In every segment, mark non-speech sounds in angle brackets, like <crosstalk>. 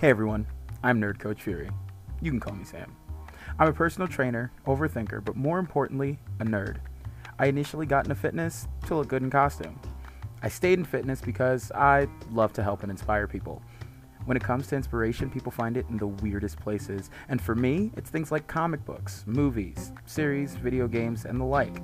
Hey everyone, I'm Nerd Coach Fury. You can call me Sam. I'm a personal trainer, overthinker, but more importantly, a nerd. I initially got into fitness to look good in costume. I stayed in fitness because I love to help and inspire people. When it comes to inspiration, people find it in the weirdest places, and for me, it's things like comic books, movies, series, video games, and the like.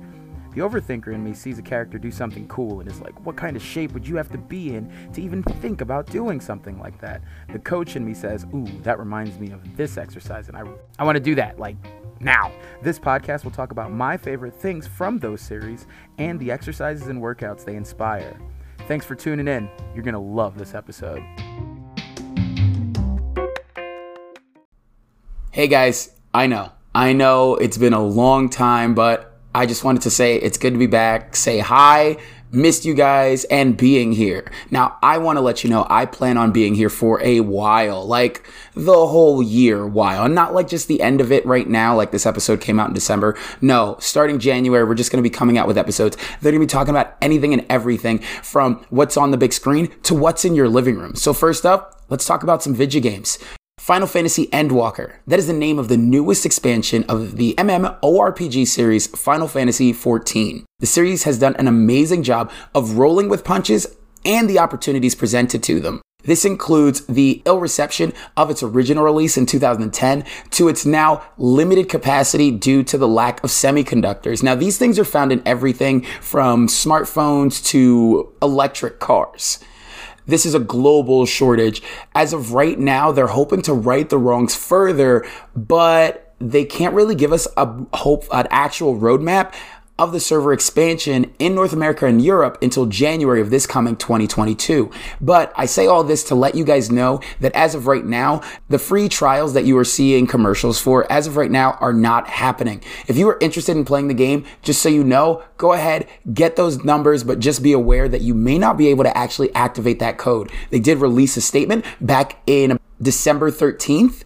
The overthinker in me sees a character do something cool and is like, what kind of shape would you have to be in to even think about doing something like that? The coach in me says, ooh, that reminds me of this exercise, and I, I want to do that, like now. This podcast will talk about my favorite things from those series and the exercises and workouts they inspire. Thanks for tuning in. You're going to love this episode. Hey guys, I know. I know it's been a long time, but I just wanted to say it's good to be back, say hi, missed you guys, and being here. Now, I want to let you know I plan on being here for a while, like the whole year while, and not like just the end of it right now, like this episode came out in December. No, starting January, we're just going to be coming out with episodes. They're going to be talking about anything and everything from what's on the big screen to what's in your living room. So, first up, let's talk about some video games. Final Fantasy Endwalker. That is the name of the newest expansion of the MMORPG series Final Fantasy XIV. The series has done an amazing job of rolling with punches and the opportunities presented to them. This includes the ill reception of its original release in 2010 to its now limited capacity due to the lack of semiconductors. Now, these things are found in everything from smartphones to electric cars. This is a global shortage. As of right now, they're hoping to right the wrongs further, but they can't really give us a hope, an actual roadmap of the server expansion in North America and Europe until January of this coming 2022. But I say all this to let you guys know that as of right now, the free trials that you are seeing commercials for as of right now are not happening. If you are interested in playing the game, just so you know, go ahead, get those numbers, but just be aware that you may not be able to actually activate that code. They did release a statement back in December 13th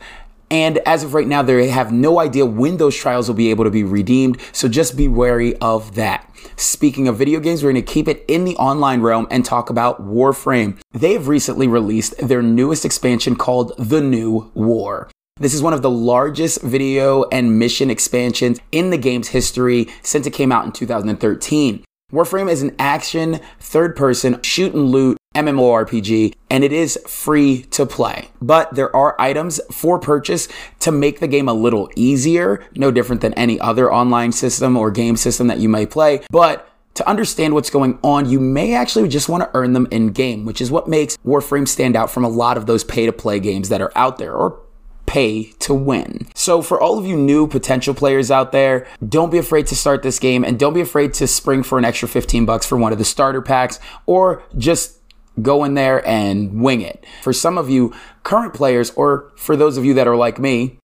and as of right now, they have no idea when those trials will be able to be redeemed. So just be wary of that. Speaking of video games, we're going to keep it in the online realm and talk about Warframe. They have recently released their newest expansion called The New War. This is one of the largest video and mission expansions in the game's history since it came out in 2013. Warframe is an action, third person, shoot and loot MMORPG, and it is free to play. But there are items for purchase to make the game a little easier, no different than any other online system or game system that you may play. But to understand what's going on, you may actually just want to earn them in game, which is what makes Warframe stand out from a lot of those pay to play games that are out there, or pay to win. So for all of you new potential players out there, don't be afraid to start this game and don't be afraid to spring for an extra 15 bucks for one of the starter packs or just go in there and wing it. For some of you current players or for those of you that are like me,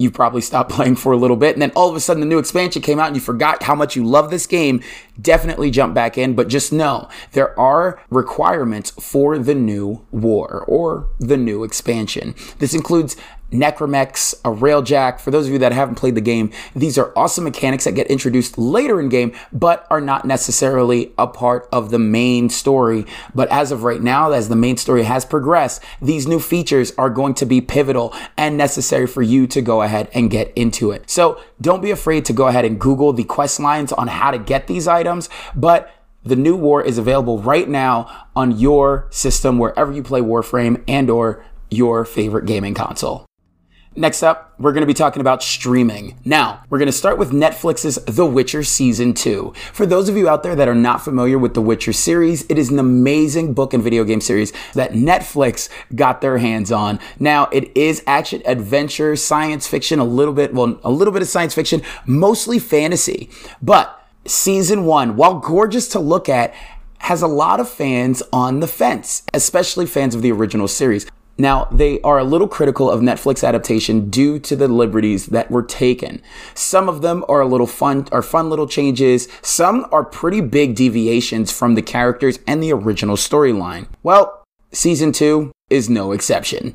you probably stopped <laughs> playing for a little bit and then all of a sudden the new expansion came out and you forgot how much you love this game definitely jump back in but just know there are requirements for the new war or the new expansion this includes Necromechs, a Railjack. For those of you that haven't played the game, these are awesome mechanics that get introduced later in game, but are not necessarily a part of the main story. But as of right now, as the main story has progressed, these new features are going to be pivotal and necessary for you to go ahead and get into it. So don't be afraid to go ahead and Google the quest lines on how to get these items, but the new war is available right now on your system wherever you play Warframe and or your favorite gaming console. Next up, we're going to be talking about streaming. Now, we're going to start with Netflix's The Witcher Season 2. For those of you out there that are not familiar with The Witcher series, it is an amazing book and video game series that Netflix got their hands on. Now, it is action, adventure, science fiction, a little bit, well, a little bit of science fiction, mostly fantasy. But season 1, while gorgeous to look at, has a lot of fans on the fence, especially fans of the original series. Now, they are a little critical of Netflix adaptation due to the liberties that were taken. Some of them are a little fun, are fun little changes. Some are pretty big deviations from the characters and the original storyline. Well, season two is no exception.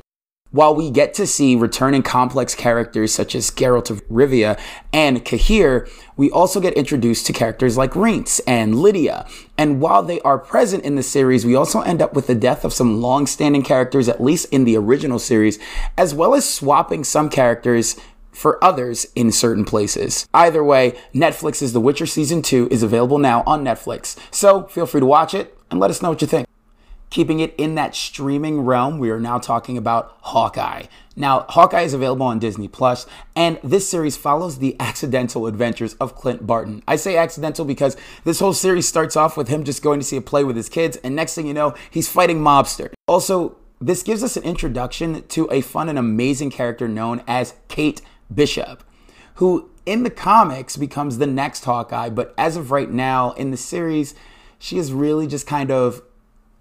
While we get to see returning complex characters such as Geralt of Rivia and Cahir, we also get introduced to characters like Rience and Lydia. And while they are present in the series, we also end up with the death of some long-standing characters, at least in the original series, as well as swapping some characters for others in certain places. Either way, Netflix's The Witcher Season 2 is available now on Netflix. So feel free to watch it and let us know what you think. Keeping it in that streaming realm, we are now talking about Hawkeye. Now, Hawkeye is available on Disney Plus, and this series follows the <laughs> accidental adventures of Clint Barton. I say accidental because this whole series starts off with him just going to see a play with his kids, and next thing you know, he's fighting mobster. Also, this gives us an introduction to a fun and amazing character known as Kate Bishop, who in the comics becomes the next Hawkeye, but as of right now in the series, she is really just kind of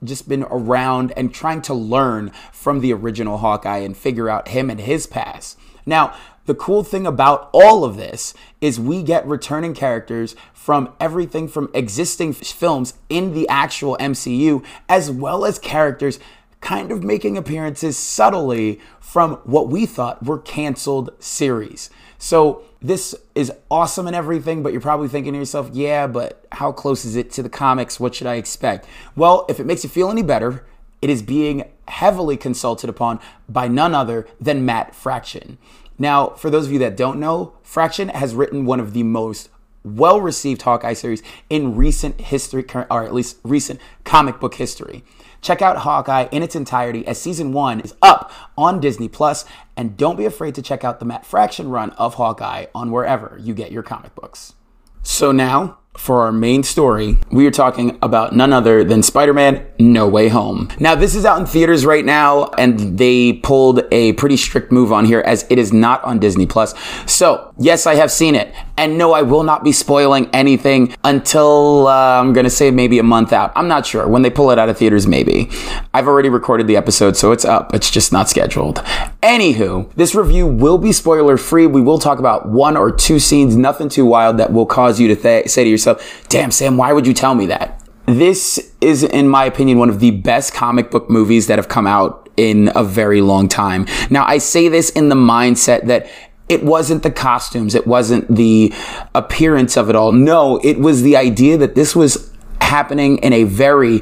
just been around and trying to learn from the original Hawkeye and figure out him and his past. Now, the cool thing about all of this is we get returning characters from everything from existing films in the actual MCU, as well as characters kind of making appearances subtly from what we thought were canceled series. So this is awesome and everything, but you're probably thinking to yourself, yeah, but how close is it to the comics? What should I expect? Well, if it makes you feel any better, it is being heavily consulted upon by none other than Matt Fraction. Now, for those of you that don't know, Fraction has written one of the most well received Hawkeye series in recent history, or at least recent comic book history. Check out Hawkeye in its entirety as season one is up on Disney Plus, and don't be afraid to check out the Matt Fraction run of Hawkeye on wherever you get your comic books. So now, for our main story, we are talking about none other than Spider Man No Way Home. Now, this is out in theaters right now, and they pulled a pretty strict move on here as it is not on Disney Plus. So, yes, I have seen it. And no, I will not be spoiling anything until uh, I'm going to say maybe a month out. I'm not sure. When they pull it out of theaters, maybe. I've already recorded the episode, so it's up. It's just not scheduled. Anywho, this review will be spoiler free. We will talk about one or two scenes, nothing too wild that will cause you to th- say to yourself, damn, Sam, why would you tell me that? This is, in my opinion, one of the best comic book movies that have come out in a very long time. Now, I say this in the mindset that it wasn't the costumes, it wasn't the appearance of it all. No, it was the idea that this was happening in a very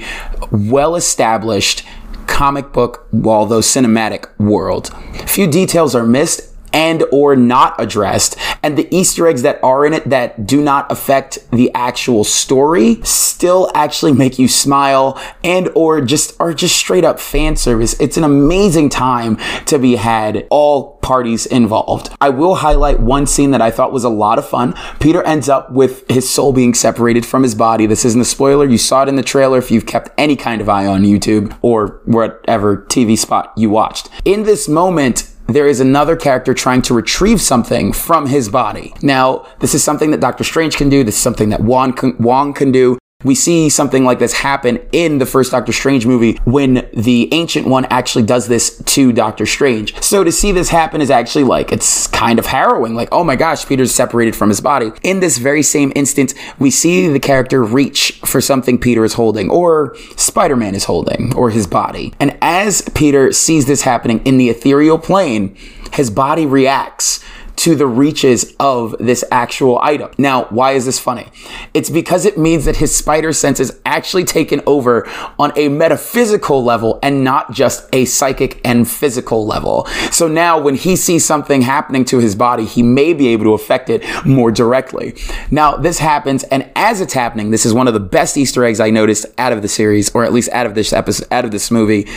well established comic book, although cinematic world. Few details are missed and or not addressed and the easter eggs that are in it that do not affect the actual story still actually make you smile and or just are just straight up fan service. It's an amazing time to be had all parties involved. I will highlight one scene that i thought was a lot of fun. Peter ends up with his soul being separated from his body. This isn't a spoiler. You saw it in the trailer if you've kept any kind of eye on youtube or whatever tv spot you watched. In this moment there is another character trying to retrieve something from his body. Now, this is something that Doctor Strange can do. This is something that Wong can, Wong can do. We see something like this happen in the first Doctor Strange movie when the Ancient One actually does this to Doctor Strange. So to see this happen is actually like, it's kind of harrowing. Like, oh my gosh, Peter's separated from his body. In this very same instance, we see the character reach for something Peter is holding, or Spider Man is holding, or his body. And as Peter sees this happening in the ethereal plane, his body reacts to the reaches of this actual item. Now, why is this funny? It's because it means that his spider sense is actually taken over on a metaphysical level and not just a psychic and physical level. So now when he sees something happening to his body, he may be able to affect it more directly. Now, this happens, and as it's happening, this is one of the best Easter eggs I noticed out of the series, or at least out of this episode, out of this movie.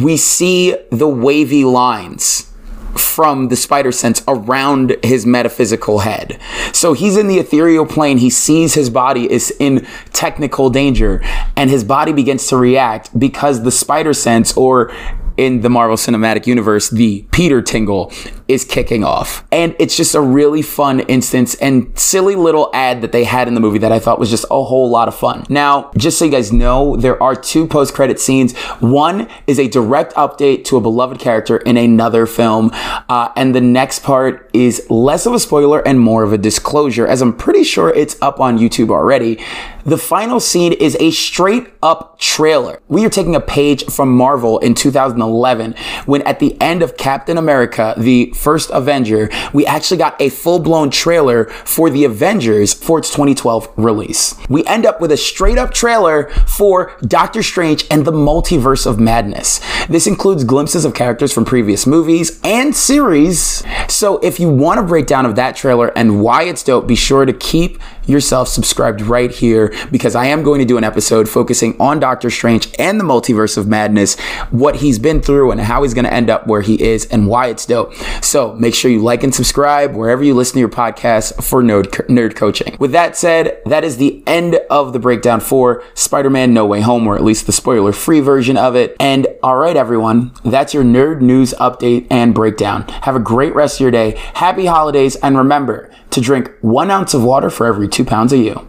We see the wavy lines from the spider sense around his metaphysical head. So he's in the ethereal plane. He sees his body is in technical danger and his body begins to react because the spider sense or in the Marvel Cinematic Universe, the Peter tingle is kicking off. And it's just a really fun instance and silly little ad that they had in the movie that I thought was just a whole lot of fun. Now, just so you guys know, there are two post credit scenes. One is a direct update to a beloved character in another film. Uh, and the next part is less of a spoiler and more of a disclosure, as I'm pretty sure it's up on YouTube already. The final scene is a straight up trailer. We are taking a page from Marvel in 2011 when at the end of Captain America, the first Avenger, we actually got a full blown trailer for the Avengers for its 2012 release. We end up with a straight up trailer for Doctor Strange and the Multiverse of Madness. This includes glimpses of characters from previous movies and series. So if you want a breakdown of that trailer and why it's dope, be sure to keep yourself subscribed right here because I am going to do an episode focusing on Doctor Strange and the multiverse of madness, what he's been through and how he's going to end up where he is and why it's dope. So make sure you like and subscribe wherever you listen to your podcast for nerd, nerd coaching. With that said, that is the end of the breakdown for Spider-Man No Way Home, or at least the spoiler free version of it. And all right, everyone, that's your nerd news update and breakdown. Have a great rest of your day. Happy holidays. And remember to drink one ounce of water for every two pounds of you.